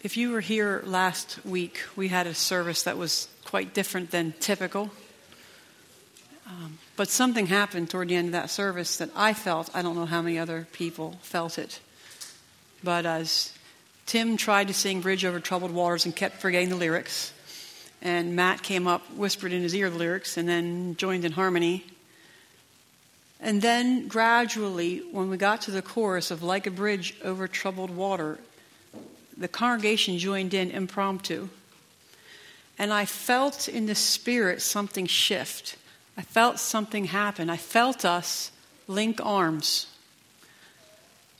If you were here last week, we had a service that was quite different than typical. Um, but something happened toward the end of that service that I felt. I don't know how many other people felt it. But as Tim tried to sing Bridge Over Troubled Waters and kept forgetting the lyrics, and Matt came up, whispered in his ear the lyrics, and then joined in harmony. And then gradually, when we got to the chorus of Like a Bridge Over Troubled Water, the congregation joined in impromptu. And I felt in the spirit something shift. I felt something happen. I felt us link arms.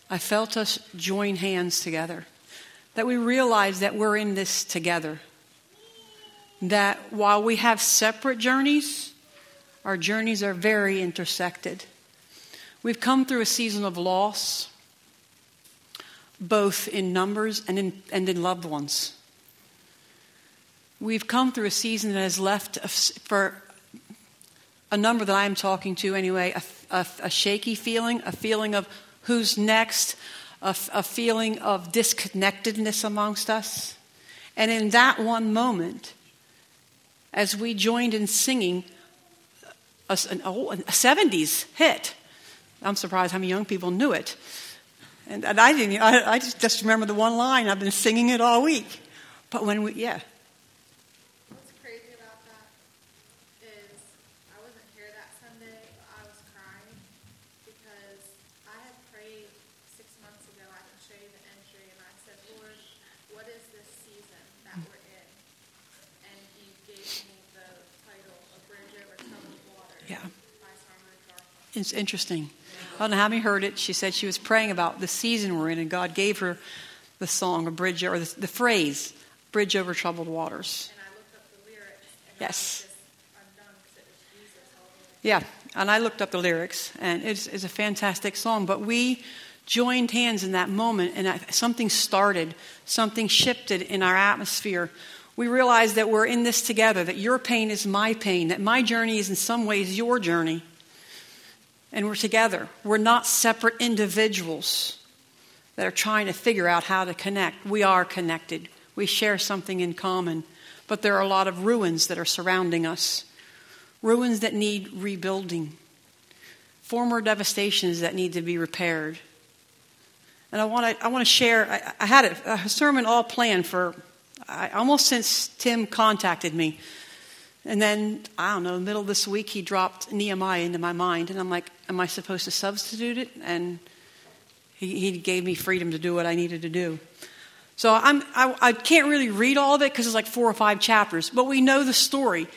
I felt us join hands together. That we realize that we're in this together. That while we have separate journeys, our journeys are very intersected. We've come through a season of loss, both in numbers and in, and in loved ones. We've come through a season that has left, for a number that I'm talking to anyway, a, a, a shaky feeling, a feeling of who's next, a, a feeling of disconnectedness amongst us. And in that one moment, as we joined in singing a, an old, a 70s hit, I'm surprised how many young people knew it. And, and I didn't, I, I just, just remember the one line. I've been singing it all week. But when we, yeah, What's crazy about that is I wasn't here that Sunday, I was crying because I had prayed six months ago. I can show entry, and I said, Lord, what is this season that we're in? And you gave me the title, A Bridge Over Troubled Water Yeah. by Summer Garfunkel. it's interesting. I don't know how many heard it. She said she was praying about the season we're in, and God gave her the song, a bridge, or the, the phrase, bridge over troubled waters. And I looked up the lyrics, and Yes. I was just undone because it was Jesus all over. Yeah, and I looked up the lyrics, and it's, it's a fantastic song. But we joined hands in that moment, and I, something started, something shifted in our atmosphere. We realized that we're in this together, that your pain is my pain, that my journey is in some ways your journey. And we're together. We're not separate individuals that are trying to figure out how to connect. We are connected, we share something in common. But there are a lot of ruins that are surrounding us ruins that need rebuilding, former devastations that need to be repaired. And I want to, I want to share, I, I had a, a sermon all planned for I, almost since Tim contacted me. And then, I don't know, middle of this week, he dropped Nehemiah into my mind. And I'm like, am I supposed to substitute it? And he, he gave me freedom to do what I needed to do. So I'm, I, I can't really read all of it because it's like four or five chapters, but we know the story.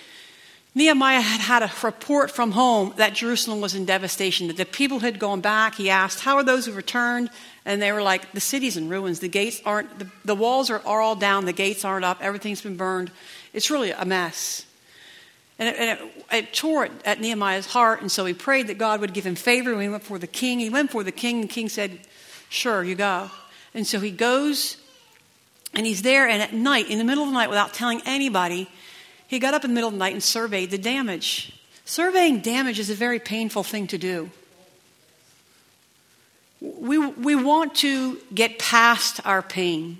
Nehemiah had had a report from home that Jerusalem was in devastation, that the people had gone back. He asked, How are those who returned? And they were like, The city's in ruins. The gates aren't, the, the walls are, are all down. The gates aren't up. Everything's been burned. It's really a mess. And it, and it, it tore at, at Nehemiah's heart, and so he prayed that God would give him favor. When he went for the king, he went for the king. And the king said, Sure, you go. And so he goes, and he's there, and at night, in the middle of the night, without telling anybody, he got up in the middle of the night and surveyed the damage. Surveying damage is a very painful thing to do. We, we want to get past our pain.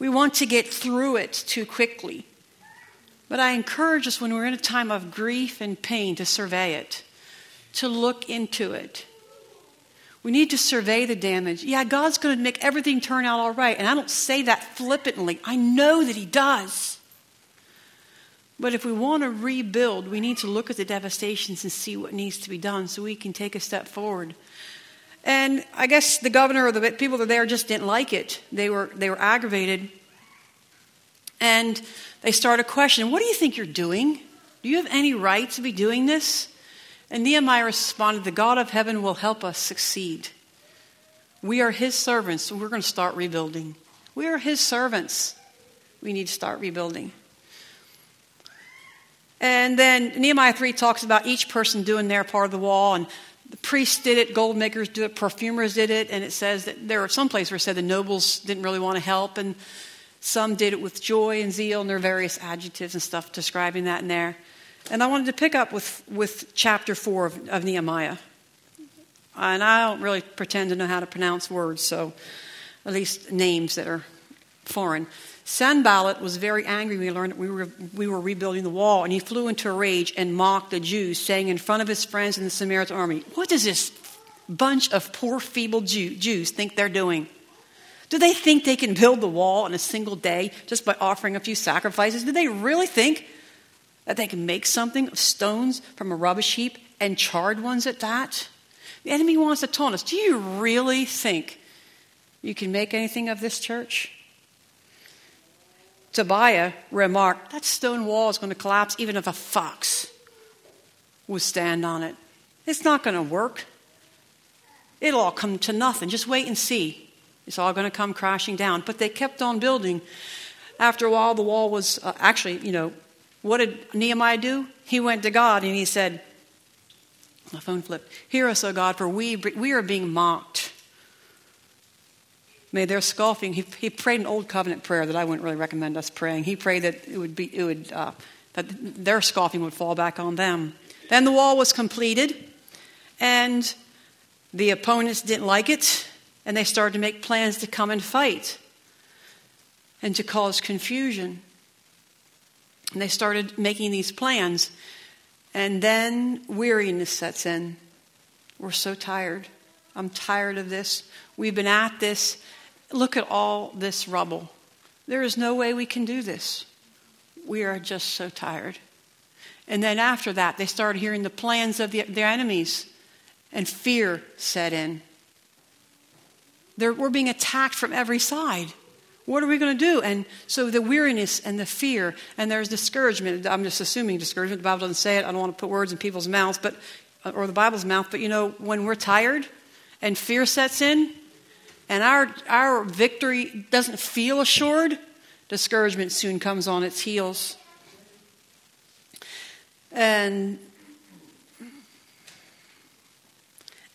We want to get through it too quickly. But I encourage us when we're in a time of grief and pain to survey it, to look into it. We need to survey the damage. Yeah, God's going to make everything turn out all right. And I don't say that flippantly, I know that He does. But if we want to rebuild, we need to look at the devastations and see what needs to be done so we can take a step forward. And I guess the governor or the people that were there just didn't like it. They were, they were aggravated. And they start a question What do you think you're doing? Do you have any right to be doing this? And Nehemiah responded, The God of heaven will help us succeed. We are his servants, so we're going to start rebuilding. We are his servants. We need to start rebuilding. And then Nehemiah 3 talks about each person doing their part of the wall, and the priests did it, gold makers did it, perfumers did it, and it says that there are some places where it said the nobles didn't really want to help, and some did it with joy and zeal, and there are various adjectives and stuff describing that in there. And I wanted to pick up with, with chapter 4 of, of Nehemiah. And I don't really pretend to know how to pronounce words, so at least names that are foreign. Sanballat was very angry when he learned that we were, we were rebuilding the wall, and he flew into a rage and mocked the Jews, saying in front of his friends in the Samaritan army, What does this bunch of poor, feeble Jew, Jews think they're doing? Do they think they can build the wall in a single day just by offering a few sacrifices? Do they really think that they can make something of stones from a rubbish heap and charred ones at that? The enemy wants to taunt us. Do you really think you can make anything of this church? Tobiah remarked, That stone wall is going to collapse even if a fox would stand on it. It's not going to work. It'll all come to nothing. Just wait and see. It's all going to come crashing down. But they kept on building. After a while, the wall was uh, actually, you know, what did Nehemiah do? He went to God and he said, My phone flipped. Hear us, O God, for we, we are being mocked. May their scoffing, he, he prayed an old covenant prayer that I wouldn't really recommend us praying. He prayed that it would be, it would, uh, that their scoffing would fall back on them. Then the wall was completed, and the opponents didn't like it, and they started to make plans to come and fight and to cause confusion. And they started making these plans, and then weariness sets in. We're so tired. I'm tired of this. We've been at this Look at all this rubble. There is no way we can do this. We are just so tired. And then after that, they started hearing the plans of the, their enemies, and fear set in. They're, we're being attacked from every side. What are we going to do? And so the weariness and the fear, and there's discouragement. I'm just assuming discouragement. The Bible doesn't say it. I don't want to put words in people's mouths, but or the Bible's mouth. But you know, when we're tired and fear sets in, and our, our victory doesn't feel assured, discouragement soon comes on its heels. And,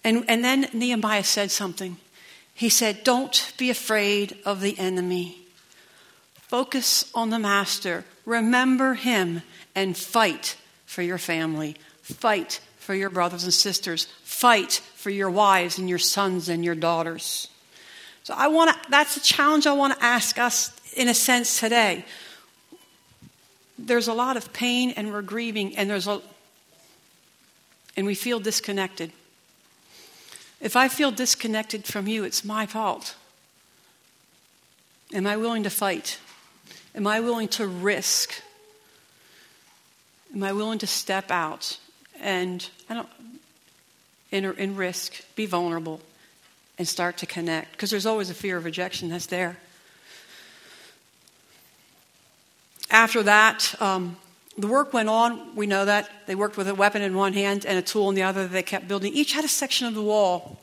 and, and then Nehemiah said something. He said, Don't be afraid of the enemy. Focus on the master. Remember him and fight for your family. Fight for your brothers and sisters. Fight for your wives and your sons and your daughters. So I want to, that's a challenge I want to ask us in a sense today. There's a lot of pain and we're grieving and there's a, and we feel disconnected. If I feel disconnected from you, it's my fault. Am I willing to fight? Am I willing to risk? Am I willing to step out and I don't, in, in risk, be vulnerable? and start to connect because there's always a fear of rejection that's there. After that, um, the work went on. We know that. They worked with a weapon in one hand and a tool in the other. They kept building. Each had a section of the wall.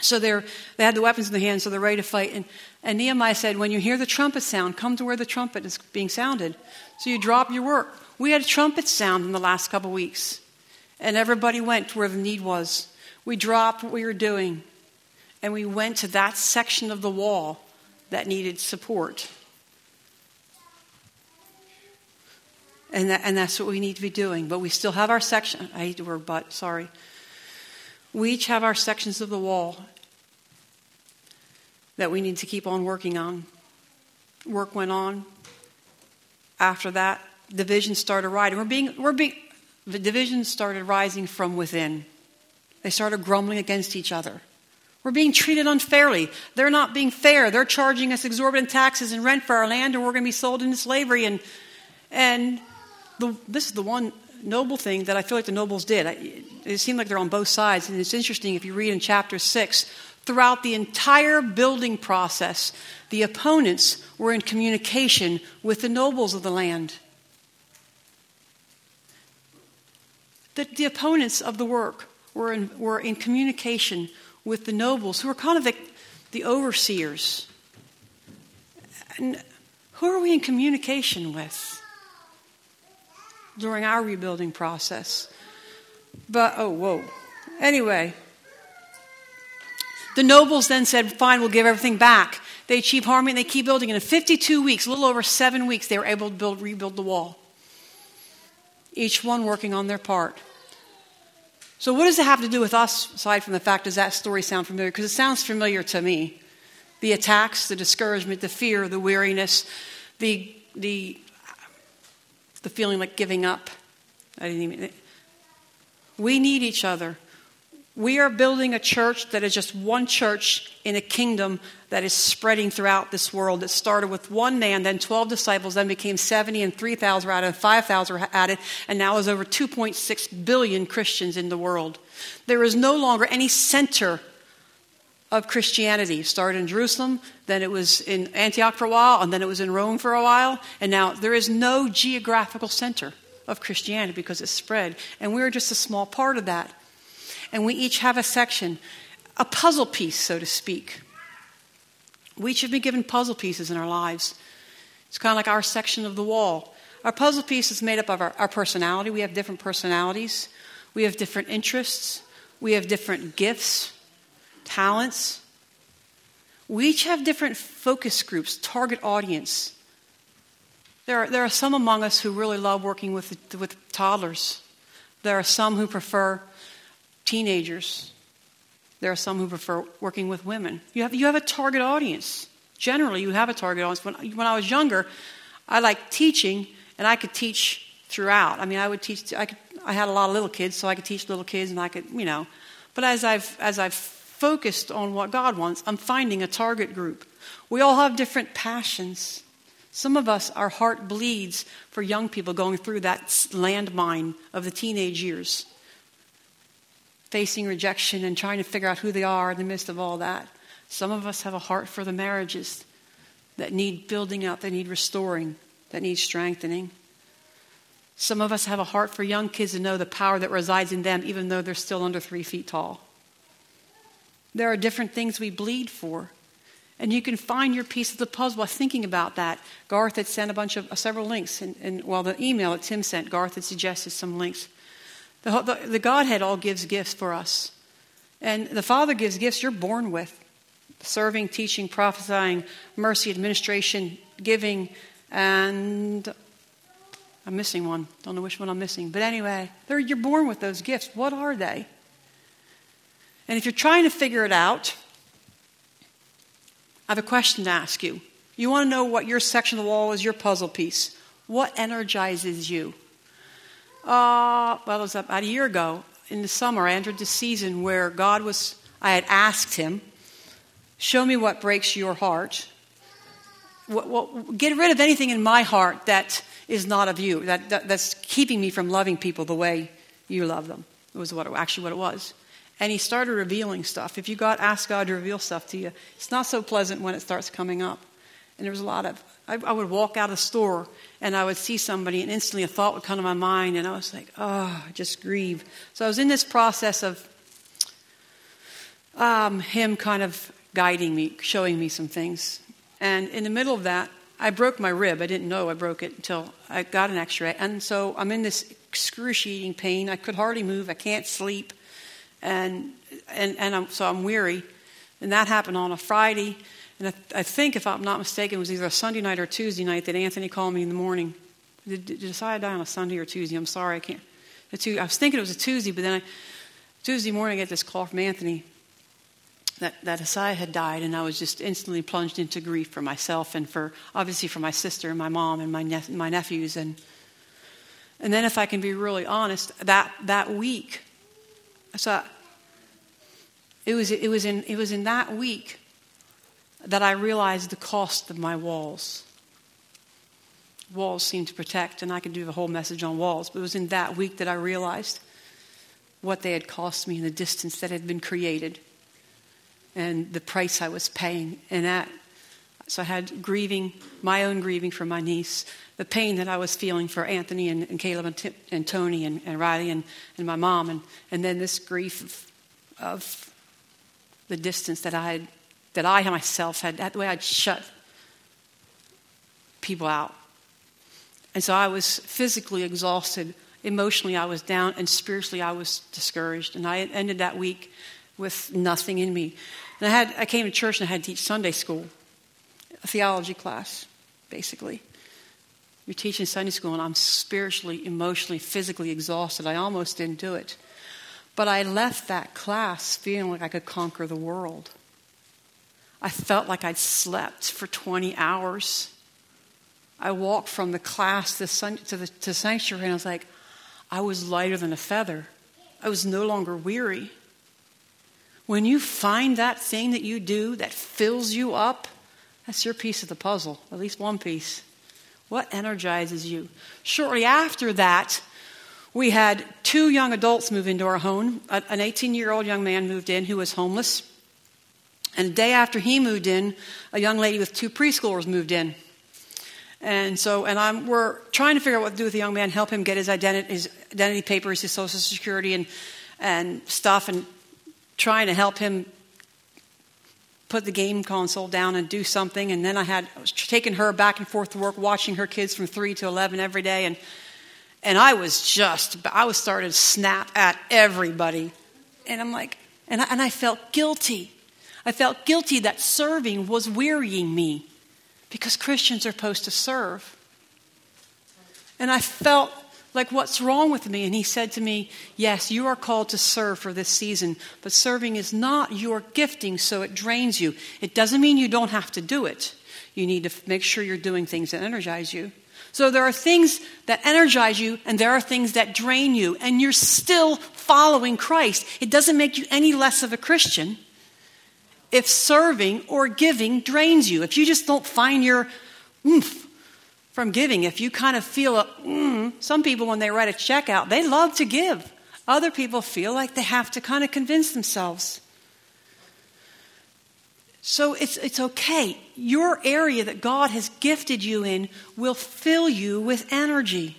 So they're, they had the weapons in the hand, so they're ready to fight. And, and Nehemiah said, When you hear the trumpet sound, come to where the trumpet is being sounded. So you drop your work. We had a trumpet sound in the last couple weeks, and everybody went to where the need was. We dropped what we were doing and we went to that section of the wall that needed support. And, that, and that's what we need to be doing. But we still have our section. I hate the word but, sorry. We each have our sections of the wall that we need to keep on working on. Work went on. After that, divisions started rising. We're being, we're being, the divisions started rising from within. They started grumbling against each other. We're being treated unfairly. They're not being fair. They're charging us exorbitant taxes and rent for our land, and we're going to be sold into slavery. And, and the, this is the one noble thing that I feel like the nobles did. It seemed like they're on both sides. And it's interesting if you read in chapter 6, throughout the entire building process, the opponents were in communication with the nobles of the land. The, the opponents of the work were in, were in communication with the nobles, who are kind of the, the overseers. And who are we in communication with during our rebuilding process? But, oh, whoa. Anyway, the nobles then said, Fine, we'll give everything back. They achieve harmony and they keep building. And in 52 weeks, a little over seven weeks, they were able to build, rebuild the wall. Each one working on their part. So, what does it have to do with us, aside from the fact, does that story sound familiar? Because it sounds familiar to me. The attacks, the discouragement, the fear, the weariness, the, the, the feeling like giving up. I didn't even. We need each other. We are building a church that is just one church in a kingdom that is spreading throughout this world. It started with one man, then 12 disciples, then became 70, and 3,000 were added, and 5,000 were added, and now there's over 2.6 billion Christians in the world. There is no longer any center of Christianity. It started in Jerusalem, then it was in Antioch for a while, and then it was in Rome for a while, and now there is no geographical center of Christianity because it's spread. And we're just a small part of that. And we each have a section, a puzzle piece, so to speak. We each have been given puzzle pieces in our lives. It's kind of like our section of the wall. Our puzzle piece is made up of our, our personality. We have different personalities, we have different interests, we have different gifts, talents. We each have different focus groups, target audience. There are, there are some among us who really love working with, with toddlers. There are some who prefer teenagers. There are some who prefer working with women. You have, you have a target audience. Generally, you have a target audience. When, when I was younger, I liked teaching, and I could teach throughout. I mean, I would teach, I, could, I had a lot of little kids, so I could teach little kids, and I could, you know. But as I've, as I've focused on what God wants, I'm finding a target group. We all have different passions. Some of us, our heart bleeds for young people going through that landmine of the teenage years, facing rejection and trying to figure out who they are in the midst of all that. Some of us have a heart for the marriages that need building up, that need restoring, that need strengthening. Some of us have a heart for young kids to know the power that resides in them, even though they're still under three feet tall. There are different things we bleed for. And you can find your piece of the puzzle by thinking about that. Garth had sent a bunch of uh, several links, and, and well, the email that Tim sent, Garth had suggested some links. The, the, the Godhead all gives gifts for us. And the Father gives gifts you're born with serving, teaching, prophesying, mercy, administration, giving, and I'm missing one. Don't know which one I'm missing. But anyway, you're born with those gifts. What are they? And if you're trying to figure it out, I have a question to ask you. You want to know what your section of the wall is, your puzzle piece. What energizes you? Uh, well, it was about a year ago in the summer. I entered the season where God was, I had asked Him, show me what breaks your heart. What, what, get rid of anything in my heart that is not of you, that, that, that's keeping me from loving people the way you love them. It was what it, actually what it was and he started revealing stuff. If you got ask God to reveal stuff to you, it's not so pleasant when it starts coming up. And there was a lot of I, I, would walk out of the store and I would see somebody and instantly a thought would come to my mind and I was like, oh, I just grieve. So I was in this process of um, him kind of guiding me, showing me some things. And in the middle of that, I broke my rib. I didn't know I broke it until I got an x ray. And so I'm in this excruciating pain. I could hardly move. I can't sleep and and and I'm, so I'm weary. And that happened on a Friday, and I, I, think, if I'm not mistaken, it was either a Sunday night or Tuesday night that Anthony called me in the morning. Did, did Josiah die on a Sunday or Tuesday? I'm sorry, I can't. I was thinking it was a Tuesday, but then I, Tuesday morning I get this call from Anthony that, that Josiah had died, and I was just instantly plunged into grief for myself and for obviously for my sister and my mom and my ne- my nephews and and then if I can be really honest, that that week so it was, it, was in, it was in that week that I realized the cost of my walls. Walls seem to protect, and I could do the whole message on walls, but it was in that week that I realized what they had cost me and the distance that had been created and the price I was paying. And that, so I had grieving, my own grieving for my niece, the pain that I was feeling for Anthony and, and Caleb and, and Tony and, and, Riley and, and my mom, and, and then this grief of, of the distance that I had, that I myself had, that way I'd shut people out. And so I was physically exhausted, emotionally I was down, and spiritually I was discouraged. And I ended that week with nothing in me. And I had I came to church and I had to teach Sunday school, a theology class, basically. You're teaching Sunday school, and I'm spiritually, emotionally, physically exhausted. I almost didn't do it. But I left that class feeling like I could conquer the world. I felt like I'd slept for 20 hours. I walked from the class to, sun, to the to sanctuary and I was like, I was lighter than a feather. I was no longer weary. When you find that thing that you do that fills you up, that's your piece of the puzzle, at least one piece. What energizes you? Shortly after that, we had two young adults move into our home. An 18 year old young man moved in who was homeless. And a day after he moved in, a young lady with two preschoolers moved in. And so, and I'm, we're trying to figure out what to do with the young man, help him get his identity, his identity papers, his social security, and, and stuff, and trying to help him put the game console down and do something. And then I had I was taking her back and forth to work, watching her kids from three to eleven every day, and and I was just I was starting to snap at everybody, and I'm like, and I, and I felt guilty. I felt guilty that serving was wearying me because Christians are supposed to serve. And I felt like, what's wrong with me? And he said to me, Yes, you are called to serve for this season, but serving is not your gifting, so it drains you. It doesn't mean you don't have to do it. You need to make sure you're doing things that energize you. So there are things that energize you, and there are things that drain you, and you're still following Christ. It doesn't make you any less of a Christian if serving or giving drains you. If you just don't find your oomph from giving, if you kind of feel a, mm, some people when they write a check out, they love to give. Other people feel like they have to kind of convince themselves. So it's, it's okay. Your area that God has gifted you in will fill you with energy.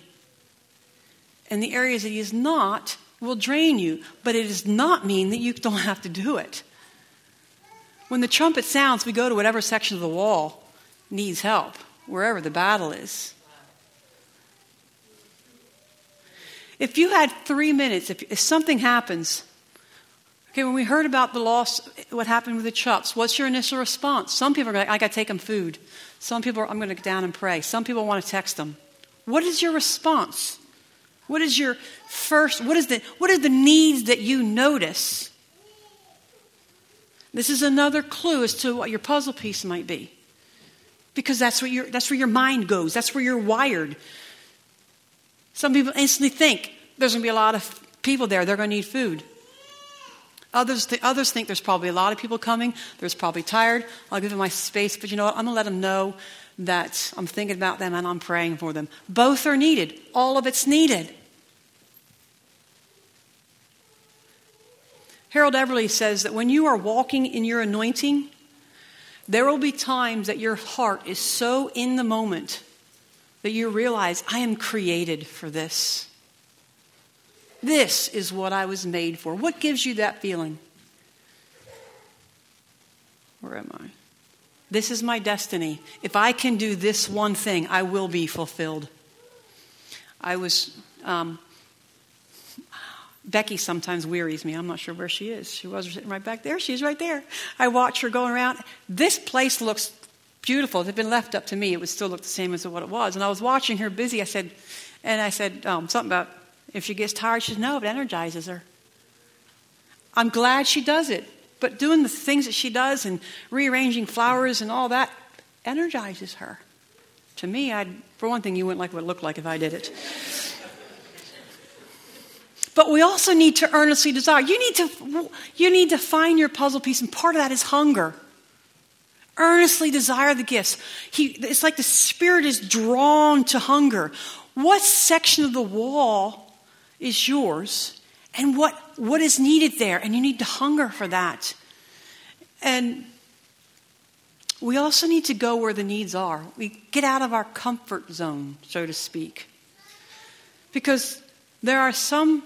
And the areas that He is not will drain you. But it does not mean that you don't have to do it. When the trumpet sounds, we go to whatever section of the wall needs help, wherever the battle is. If you had three minutes, if, if something happens, okay, when we heard about the loss, what happened with the Chups, what's your initial response? Some people are like, I got to take them food. Some people are, I'm going to go down and pray. Some people want to text them. What is your response? What is your first, what is the, what are the needs that you notice? This is another clue as to what your puzzle piece might be. Because that's, what your, that's where your mind goes, that's where you're wired. Some people instantly think there's going to be a lot of people there, they're going to need food. Others, th- others think there's probably a lot of people coming, there's probably tired. I'll give them my space, but you know what? I'm going to let them know that I'm thinking about them and I'm praying for them. Both are needed, all of it's needed. Harold Eberle says that when you are walking in your anointing, there will be times that your heart is so in the moment that you realize, I am created for this. This is what I was made for. What gives you that feeling? Where am I? This is my destiny. If I can do this one thing, I will be fulfilled. I was um, Becky sometimes wearies me. I'm not sure where she is. She was sitting right back there. She's right there. I watch her going around. This place looks beautiful. If it had been left up to me, it would still look the same as what it was. And I was watching her busy. I said, and I said um, something about if she gets tired. She says, no, it energizes her. I'm glad she does it. But doing the things that she does and rearranging flowers and all that energizes her. To me, I'd, for one thing, you wouldn't like what it looked like if I did it. But we also need to earnestly desire. You need to, you need to find your puzzle piece, and part of that is hunger. Earnestly desire the gifts. He, it's like the Spirit is drawn to hunger. What section of the wall is yours, and what, what is needed there? And you need to hunger for that. And we also need to go where the needs are. We get out of our comfort zone, so to speak. Because there are some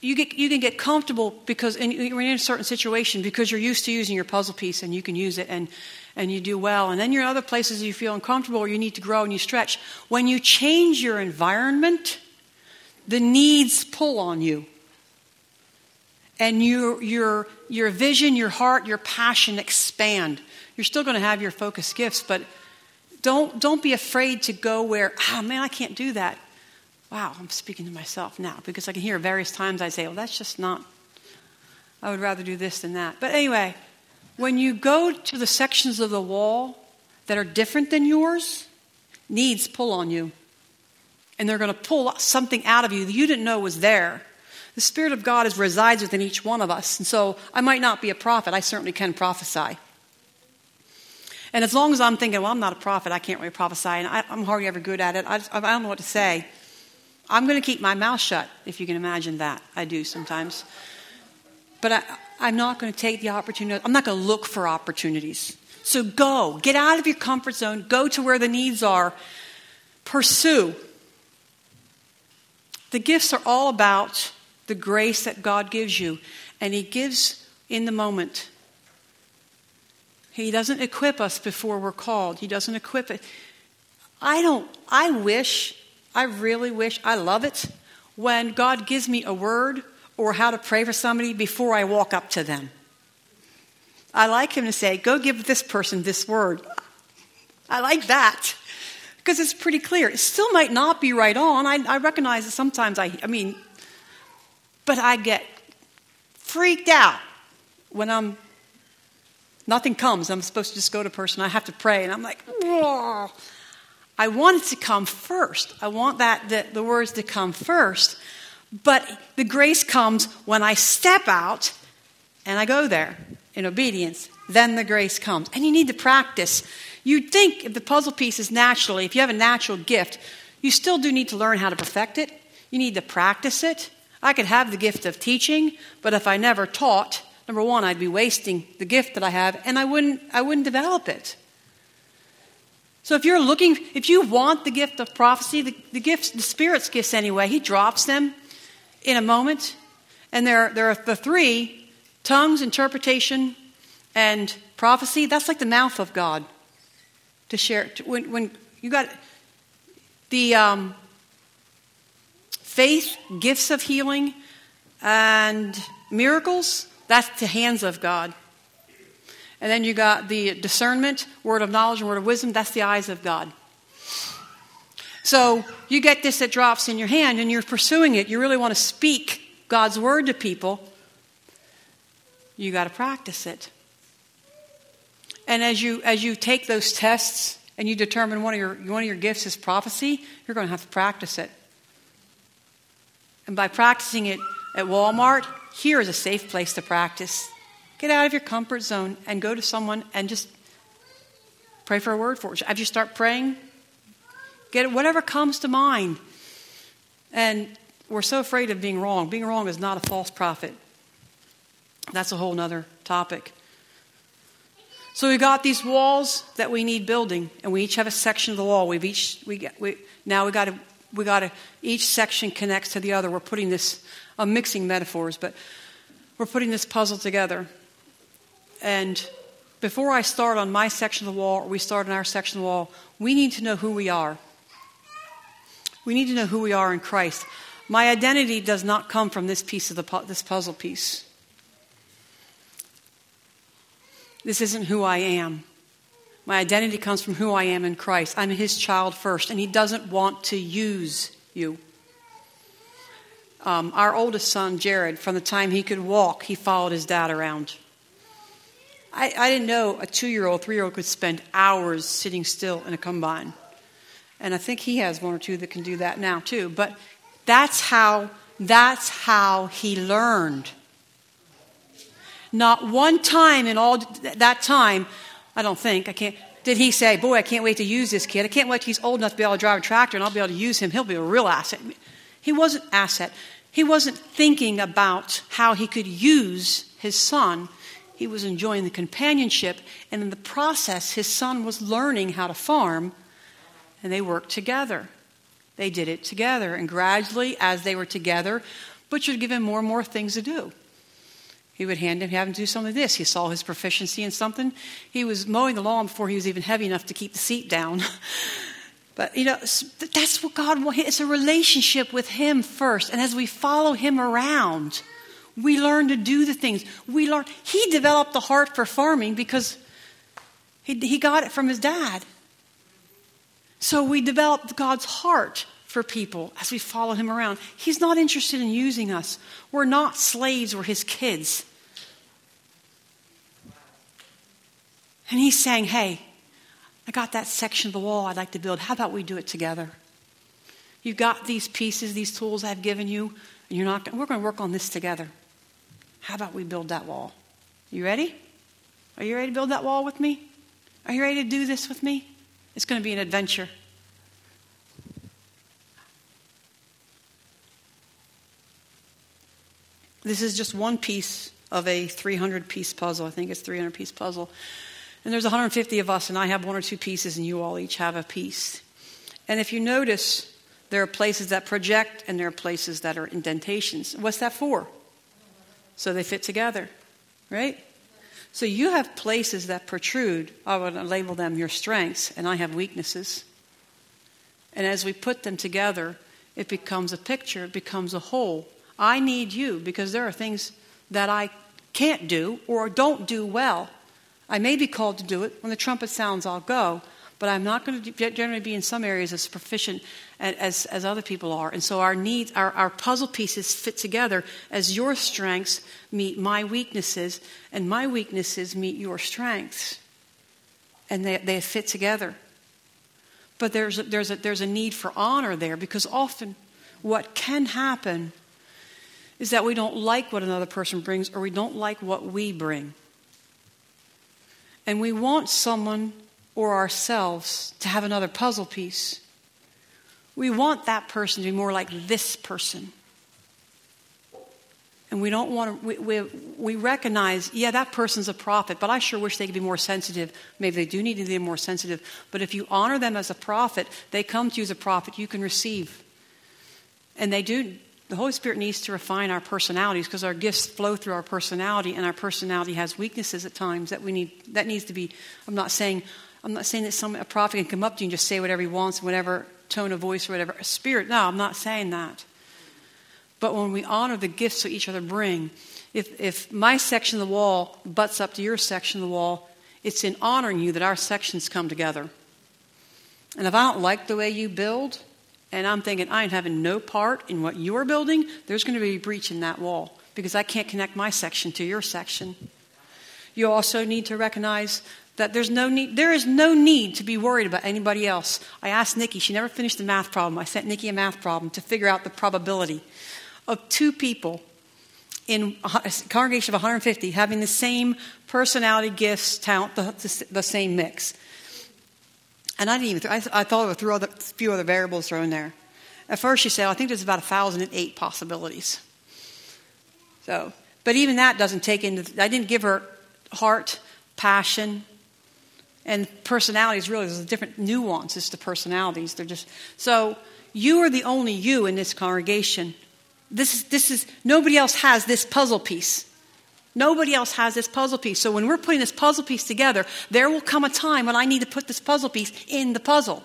you, get, you can get comfortable because you're in a certain situation because you're used to using your puzzle piece and you can use it and, and you do well. And then you're in other places you feel uncomfortable or you need to grow and you stretch. When you change your environment, the needs pull on you. And your, your, your vision, your heart, your passion expand. You're still going to have your focus gifts, but don't, don't be afraid to go where, oh man, I can't do that. Wow, I'm speaking to myself now because I can hear various times I say, well, that's just not, I would rather do this than that. But anyway, When you go to the sections of the wall that are different than yours, needs pull on you. And they're going to pull something out of you that you didn't know was there. The Spirit of God is, resides within each one of us. And so I might not be a prophet, I certainly can prophesy. And as long as I'm thinking, well, I'm not a prophet, I can't really prophesy, and I, am hardly ever good at it, I, I don't know what to say. I'm going to keep my mouth shut, if you can imagine that. I do sometimes. But I, I'm not going to take the opportunity, I'm not going to look for opportunities. So go, get out of your comfort zone, go to where the needs are, pursue. The gifts are all about the grace that God gives you, and He gives in the moment. He doesn't equip us before we're called. He doesn't equip it. I don't, I wish, I really wish, I love it when God gives me a word or how to pray for somebody before I walk up to them. I like Him to say, go give this person this word. I like that because it's pretty clear. It still might not be right on. I, I recognize that sometimes I, I mean, but I get freaked out when I'm Nothing comes. I'm supposed to just go to person. I have to pray. And I'm like, Whoa. I want it to come first. I want that the, the words to come first. But the grace comes when I step out and I go there in obedience. Then the grace comes. And you need to practice. You'd think if the puzzle piece is naturally, if you have a natural gift, you still do need to learn how to perfect it. You need to practice it. I could have the gift of teaching, but if I never taught, number one, I'd be wasting the gift that I have, and I wouldn't, I wouldn't develop it. So if you're looking, if you want the gift of prophecy, the, the gifts, the Spirit's gifts anyway, He drops them in a moment. And there, there are the three tongues, interpretation, and prophecy. That's like the mouth of God to share. To, when, when you got the um, faith, gifts of healing, and miracles, that's the hands of God. And then you got the discernment, word of knowledge, and word of wisdom. That's the eyes of God. So you get this that drops in your hand and you're pursuing it. You really want to speak God's word to people. You got to practice it. And as you as you take those tests and you determine one of your one of your gifts is prophecy, you're going to have to practice it. And by practicing it at Walmart, here is a safe place to practice. Get out of your comfort zone and go to someone and just pray for a word for it. As you start praying, get whatever comes to mind. And we're so afraid of being wrong. Being wrong is not a false prophet. That's a whole other topic. So we've got these walls that we need building, and we each have a section of the wall. We've each we, we now we got to we got to each section connects to the other. We're putting this I'm mixing metaphors, but we're putting this puzzle together. And before I start on my section of the wall, or we start on our section of the wall, we need to know who we are. We need to know who we are in Christ. My identity does not come from this piece of the this puzzle piece. This isn't who I am. My identity comes from who I am in Christ. I'm his child first, and he doesn't want to use you. Um, our oldest son, Jared, from the time he could walk, he followed his dad around. I, I didn't know a two year old, three year old could spend hours sitting still in a combine. And I think he has one or two that can do that now too. But that's how, that's how he learned. Not one time in all that time, I don't think, I can't, did he say, Boy, I can't wait to use this kid. I can't wait till he's old enough to be able to drive a tractor and I'll be able to use him. He'll be a real asset. He wasn't asset. He wasn't thinking about how he could use his son. He was enjoying the companionship, and in the process, his son was learning how to farm, and they worked together. They did it together, and gradually, as they were together, Butcher would give him more and more things to do. He would hand him, have him do some of this. He saw his proficiency in something. He was mowing the lawn before he was even heavy enough to keep the seat down. But, you know, that's what God wants. It's a relationship with Him first. And as we follow Him around, we learn to do the things. We learn. He developed the heart for farming because he, he got it from his dad. So we developed God's heart for people as we follow Him around. He's not interested in using us. We're not slaves, we're His kids. And he's saying, hey, I got that section of the wall I'd like to build. How about we do it together? You've got these pieces, these tools I've given you, and you're not. We're going to work on this together. How about we build that wall? You ready? Are you ready to build that wall with me? Are you ready to do this with me? It's going to be an adventure. This is just one piece of a 300 piece puzzle. I think it's 300 piece puzzle. And there's 150 of us, and I have one or two pieces, and you all each have a piece. And if you notice, there are places that project and there are places that are indentations. What's that for? So they fit together, right? So you have places that protrude. I would label them your strengths, and I have weaknesses. And as we put them together, it becomes a picture, it becomes a whole. I need you because there are things that I can't do or don't do well. I may be called to do it. When the trumpet sounds, I'll go. But I'm not going to generally be in some areas as proficient as, as other people are. And so our needs, our, our puzzle pieces fit together as your strengths meet my weaknesses, and my weaknesses meet your strengths. And they, they fit together. But there's a, there's, a, there's a need for honor there because often what can happen is that we don't like what another person brings or we don't like what we bring. And we want someone or ourselves to have another puzzle piece. We want that person to be more like this person. And we don't want to, we, we, we, recognize, yeah, that person's a prophet, but I sure wish they could be more sensitive. Maybe they do need to be more sensitive. But if you honor them as a prophet, they come to you as a prophet, you can receive. And they do, the Holy Spirit needs to refine our personalities because our gifts flow through our personality, and our personality has weaknesses at times that we need. That needs to be. I'm not saying. I'm not saying that some a prophet can come up to you and just say whatever he wants, whatever tone of voice or whatever spirit. No, I'm not saying that. But when we honor the gifts that each other bring, if if my section of the wall butts up to your section of the wall, it's in honoring you that our sections come together. And if I don't like the way you build, and I'm thinking, I ain't having no part in what you're building, there's going to be a breach in that wall because I can't connect my section to your section. You also need to recognize that there's no need, there is no need to be worried about anybody else. I asked Nikki, she never finished the math problem. I sent Nikki a math problem to figure out the probability of two people in a congregation of 150 having the same personality, gifts, talent, the, the, the same mix. And I didn't even, I, I thought of a few other variables thrown there. At first, she said, I think there's about 1,008 possibilities. So, but even that doesn't take into, I didn't give her heart, passion, and personalities. Really, there's different nuances to personalities. They're just, so you are the only you in this congregation. This is, this is, nobody else has this puzzle piece. Nobody else has this puzzle piece. So when we're putting this puzzle piece together, there will come a time when I need to put this puzzle piece in the puzzle.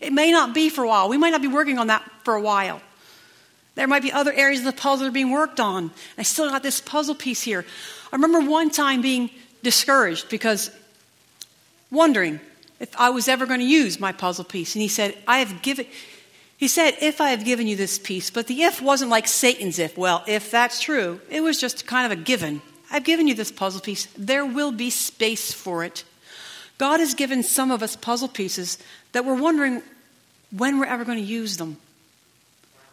It may not be for a while. We might not be working on that for a while. There might be other areas of the puzzle that are being worked on. I still got this puzzle piece here. I remember one time being discouraged because wondering if I was ever going to use my puzzle piece. And he said, I have given, he said, if I have given you this piece, but the if wasn't like Satan's if. Well, if that's true, it was just kind of a given. I've given you this puzzle piece. There will be space for it. God has given some of us puzzle pieces that we're wondering when we're ever going to use them.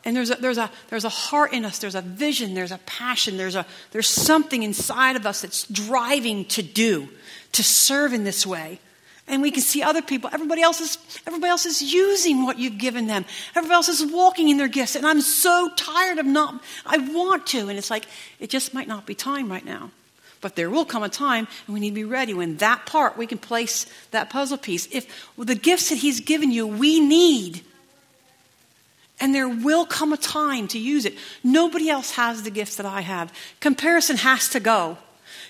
And there's a, there's, a, there's a heart in us, there's a vision, there's a passion, there's, a, there's something inside of us that's driving to do, to serve in this way and we can see other people. Everybody else is everybody else is using what you've given them. Everybody else is walking in their gifts. And i'm so tired of not i want to. And it's like it just might not be time right now. But there will come a time and we need to be ready when that part we can place that puzzle piece. If well, the gifts that he's given you we need and there will come a time to use it. Nobody else has the gifts that i have. Comparison has to go.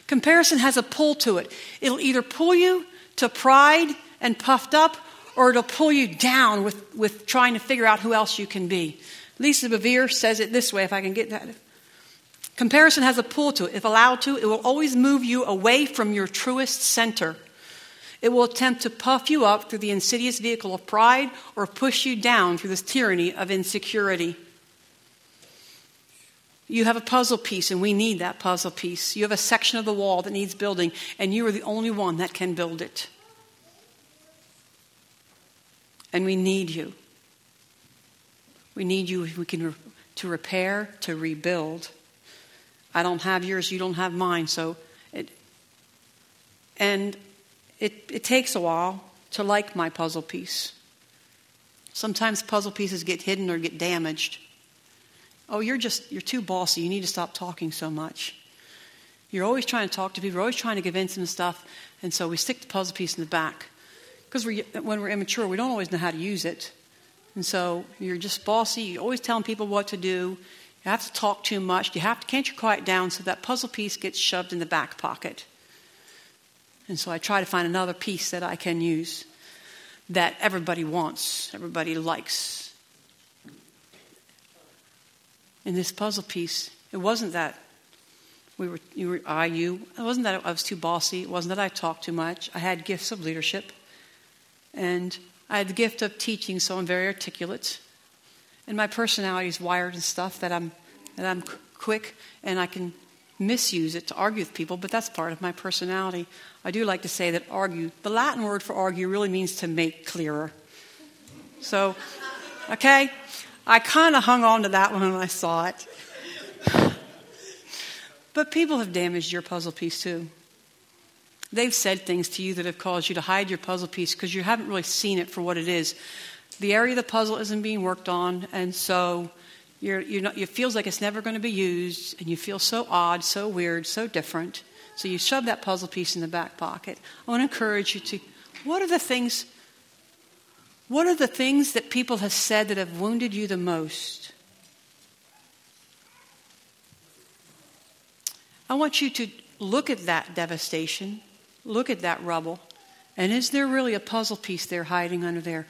Comparison has a pull to it. It'll either pull you to pride and puffed up, or it'll pull you down with, with trying to figure out who else you can be. Lisa Bevere says it this way, if I can get that. Comparison has a pull to it. If allowed to, it will always move you away from your truest center. It will attempt to puff you up through the insidious vehicle of pride or push you down through this tyranny of insecurity. You have a puzzle piece, and we need that puzzle piece. You have a section of the wall that needs building, and you are the only one that can build it. And we need you. We need you we can to repair, to rebuild. I don't have yours, you don't have mine, so it and it, it takes a while to like my puzzle piece. Sometimes puzzle pieces get hidden or get damaged. Oh, you're just, you're too bossy. You need to stop talking so much. You're always trying to talk to people. You're always trying to convince them stuff. And so we stick the puzzle piece in the back. Because we, when we're immature, we don't always know how to use it. And so you're just bossy. You're always telling people what to do. You have to talk too much. You have to, can't you quiet down so that puzzle piece gets shoved in the back pocket. And so I try to find another piece that I can use that everybody wants, everybody likes. In this puzzle piece, it wasn't that we were, you were, I, you. It wasn't that I was too bossy. It wasn't that I talked too much. I had gifts of leadership. And I had the gift of teaching, so I'm very articulate. And my personality is wired and stuff that I'm, that I'm quick and I can misuse it to argue with people, but that's part of my personality. I do like to say that argue, the Latin word for argue really means to make clearer. So, okay, I kind of hung on to that one when I saw it. But people have damaged your puzzle piece too. They've said things to you that have caused you to hide your puzzle piece because you haven't really seen it for what it is. The area of the puzzle isn't being worked on, and so you're, you're not, it feels like it's never going to be used, and you feel so odd, so weird, so different. So you shove that puzzle piece in the back pocket. I want to encourage you to what are the things what are the things that people have said that have wounded you the most? I want you to look at that devastation, look at that rubble, and is there really a puzzle piece there hiding under there?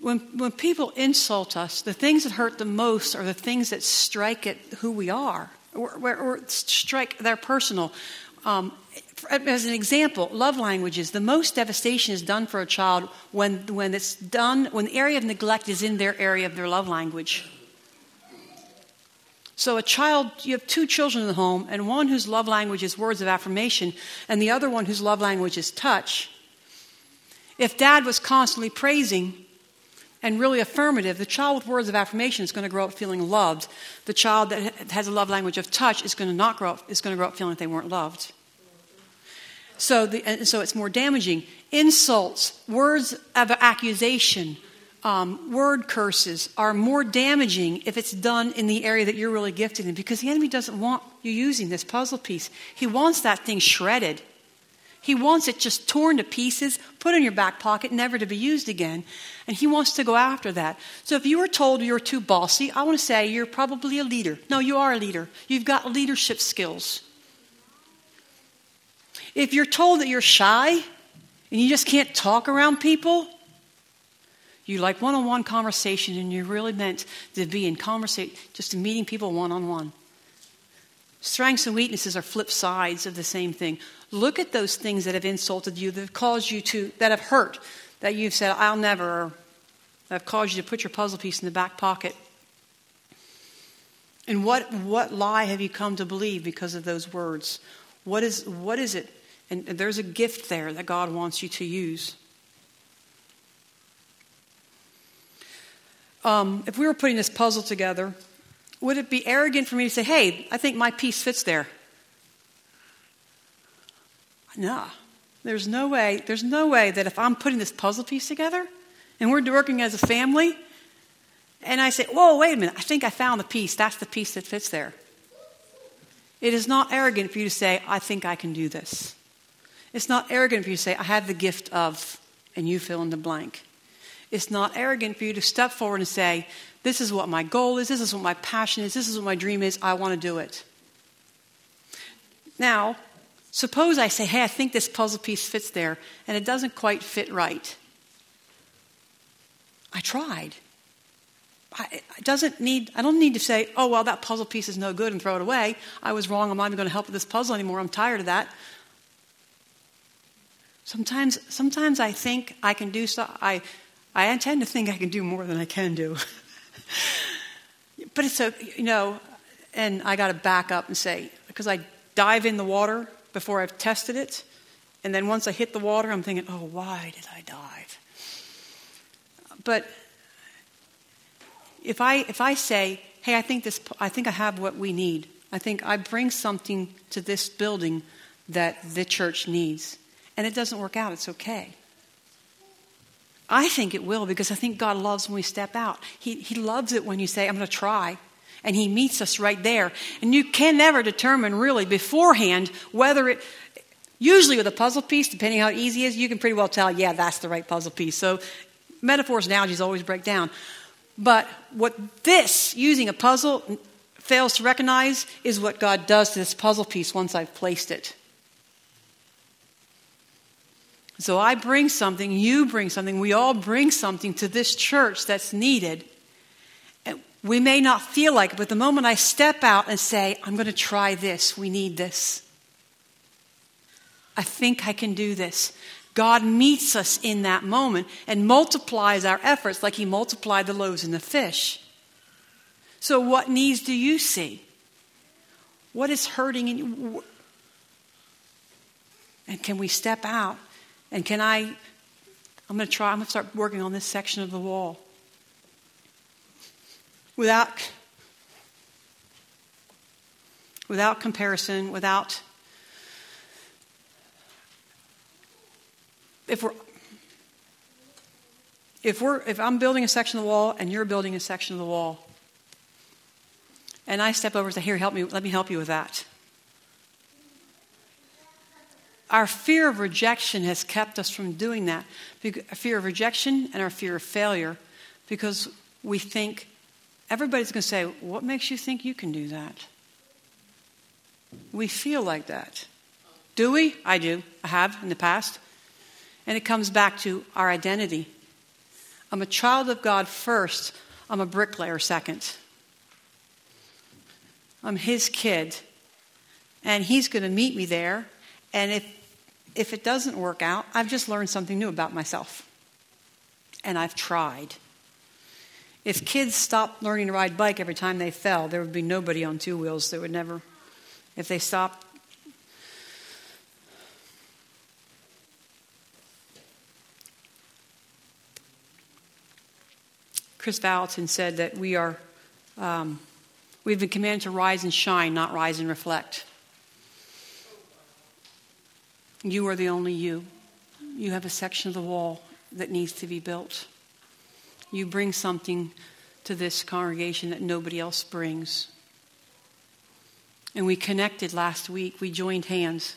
When, when people insult us, the things that hurt the most are the things that strike at who we are or, or, or strike their personal. Um, as an example, love languages, the most devastation is done for a child when, when it's done, when the area of neglect is in their area of their love language. So, a child, you have two children in the home, and one whose love language is words of affirmation, and the other one whose love language is touch. If dad was constantly praising, and really affirmative, the child with words of affirmation is going to grow up feeling loved. The child that has a love language of touch is going to not grow up, is going to grow up feeling like they weren't loved. So, the, so it's more damaging. Insults, words of accusation, um, word curses are more damaging if it's done in the area that you're really gifted in because the enemy doesn't want you using this puzzle piece. He wants that thing shredded. He wants it just torn to pieces, put in your back pocket, never to be used again. And he wants to go after that. So if you were told you're too bossy, I want to say you're probably a leader. No, you are a leader. You've got leadership skills. If you're told that you're shy and you just can't talk around people, you like one on one conversation and you're really meant to be in conversation, just meeting people one on one. Strengths and weaknesses are flip sides of the same thing. Look at those things that have insulted you, that have caused you to, that have hurt, that you've said, I'll never, that have caused you to put your puzzle piece in the back pocket. And what, what lie have you come to believe because of those words? What is, what is it? And there's a gift there that God wants you to use. Um, if we were putting this puzzle together, would it be arrogant for me to say, hey, I think my piece fits there? No. There's no way, there's no way that if I'm putting this puzzle piece together and we're working as a family, and I say, whoa, wait a minute, I think I found the piece. That's the piece that fits there. It is not arrogant for you to say, I think I can do this. It's not arrogant for you to say, I have the gift of, and you fill in the blank. It's not arrogant for you to step forward and say, This is what my goal is, this is what my passion is, this is what my dream is, I want to do it. Now, Suppose I say, hey, I think this puzzle piece fits there, and it doesn't quite fit right. I tried. I, doesn't need, I don't need to say, oh, well, that puzzle piece is no good and throw it away. I was wrong. I'm not even going to help with this puzzle anymore. I'm tired of that. Sometimes, sometimes I think I can do stuff. I, I tend to think I can do more than I can do. but it's a, you know, and I got to back up and say, because I dive in the water before I've tested it. And then once I hit the water, I'm thinking, oh, why did I dive? But if I, if I say, hey, I think, this, I think I have what we need, I think I bring something to this building that the church needs, and it doesn't work out, it's okay. I think it will because I think God loves when we step out. He, he loves it when you say, I'm going to try. And He meets us right there. And you can never determine really beforehand whether it, usually with a puzzle piece, depending how easy it is, you can pretty well tell, yeah, that's the right puzzle piece. So metaphors and analogies always break down. But what this, using a puzzle, fails to recognize is what God does to this puzzle piece once I've placed it. So I bring something, you bring something, we all bring something to this church that's needed. We may not feel like it, but the moment I step out and say, I'm going to try this, we need this. I think I can do this. God meets us in that moment and multiplies our efforts like He multiplied the loaves and the fish. So, what needs do you see? What is hurting in you? And can we step out and can I, I'm going to try, I'm going to start working on this section of the wall. Without, without comparison, without, if we're, if we're, if I'm building a section of the wall and you're building a section of the wall, and I step over and say, here, help me, let me help you with that. Our fear of rejection has kept us from doing that. Fear of rejection and our fear of failure because we think everybody's going to say, What makes you think you can do that? We feel like that. Do we? I do. I have in the past. And it comes back to our identity. I'm a child of God first, I'm a bricklayer second. I'm his kid, and he's going to meet me there. And if if it doesn't work out, I've just learned something new about myself. And I've tried. If kids stopped learning to ride bike every time they fell, there would be nobody on two wheels that would never, if they stopped. Kris Vallotton said that we are, um, we've been commanded to rise and shine, not rise and reflect. You are the only you. You have a section of the wall that needs to be built. You bring something to this congregation that nobody else brings. And we connected last week. We joined hands.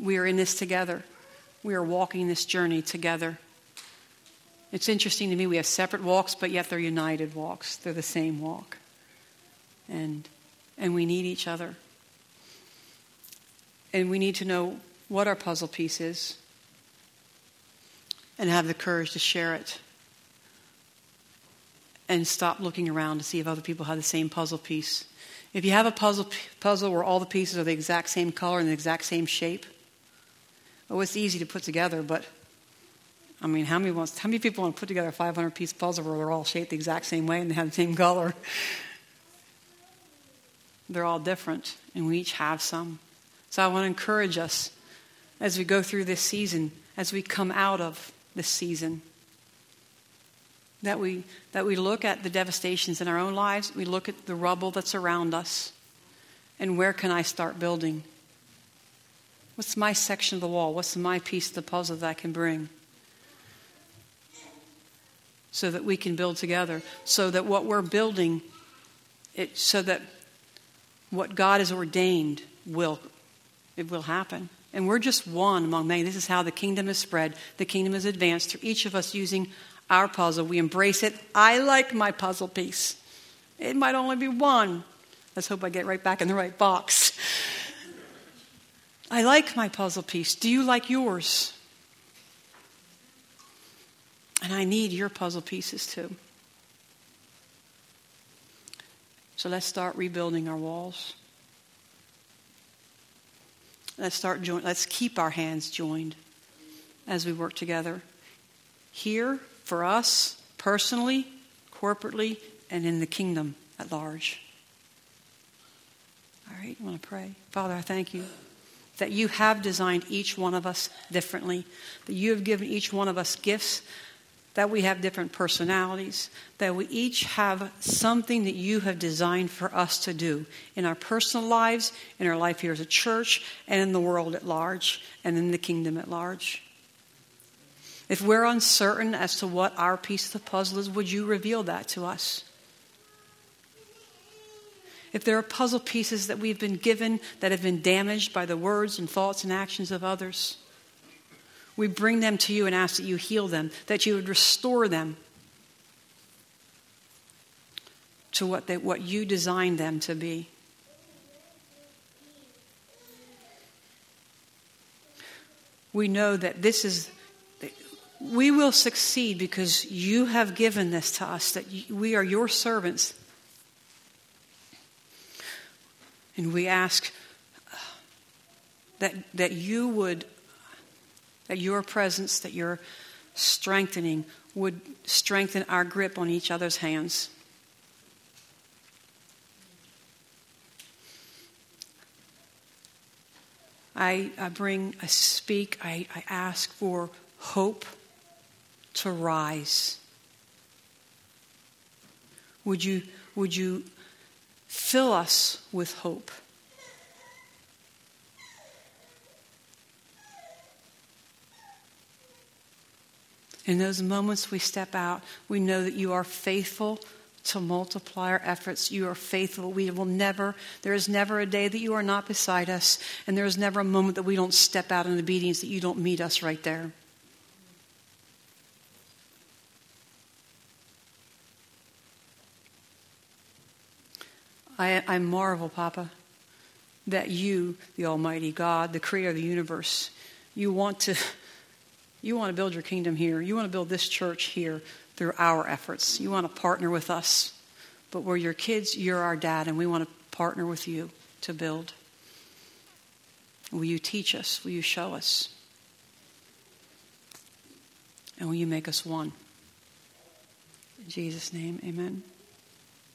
We are in this together. We are walking this journey together. It's interesting to me, we have separate walks, but yet they're united walks. They're the same walk. And, and we need each other. And we need to know what our puzzle piece is and have the courage to share it. And stop looking around to see if other people have the same puzzle piece. If you have a puzzle, puzzle where all the pieces are the exact same color and the exact same shape, oh, it's easy to put together, but I mean, how many, wants, how many people want to put together a 500 piece puzzle where they're all shaped the exact same way and they have the same color? They're all different, and we each have some. So I want to encourage us as we go through this season, as we come out of this season, that we, that we look at the devastations in our own lives, we look at the rubble that's around us, and where can I start building? What's my section of the wall? What's my piece of the puzzle that I can bring? So that we can build together, so that what we're building, it, so that what God has ordained will it will happen. And we're just one among many. This is how the kingdom is spread. The kingdom is advanced through each of us using our puzzle. We embrace it. I like my puzzle piece. It might only be one. Let's hope I get right back in the right box. I like my puzzle piece. Do you like yours? And I need your puzzle pieces too. So let's start rebuilding our walls. Let's start join, let's keep our hands joined as we work together. Here for us personally, corporately, and in the kingdom at large. All right, I want to pray. Father, I thank you that you have designed each one of us differently, that you have given each one of us gifts, that we have different personalities, that we each have something that you have designed for us to do in our personal lives, in our life here as a church, and in the world at large, and in the kingdom at large. If we're uncertain as to what our piece of the puzzle is, would you reveal that to us? if there are puzzle pieces that we've been given that have been damaged by the words and thoughts and actions of others, we bring them to you and ask that you heal them, that you would restore them to what, they, what you designed them to be. We know that this is, we will succeed because you have given this to us, that we are your servants And we ask uh, that, that you would, that your presence, that your strengthening would strengthen our grip on each other's hands. I, I bring, I speak, I, I ask for hope to rise. Would you, would you Fill us with hope. In those moments we step out, we know that you are faithful to multiply our efforts. You are faithful. We will never, there is never a day that you are not beside us, and there is never a moment that we don't step out in obedience, that you don't meet us right there. I, I marvel, Papa, that you, the Almighty God, the creator of the universe, you want to you want to build your kingdom here. You want to build this church here through our efforts. You want to partner with us. But we're your kids, you're our dad, and we want to partner with you to build. Will you teach us? Will you show us? And will you make us one? In Jesus' name, amen.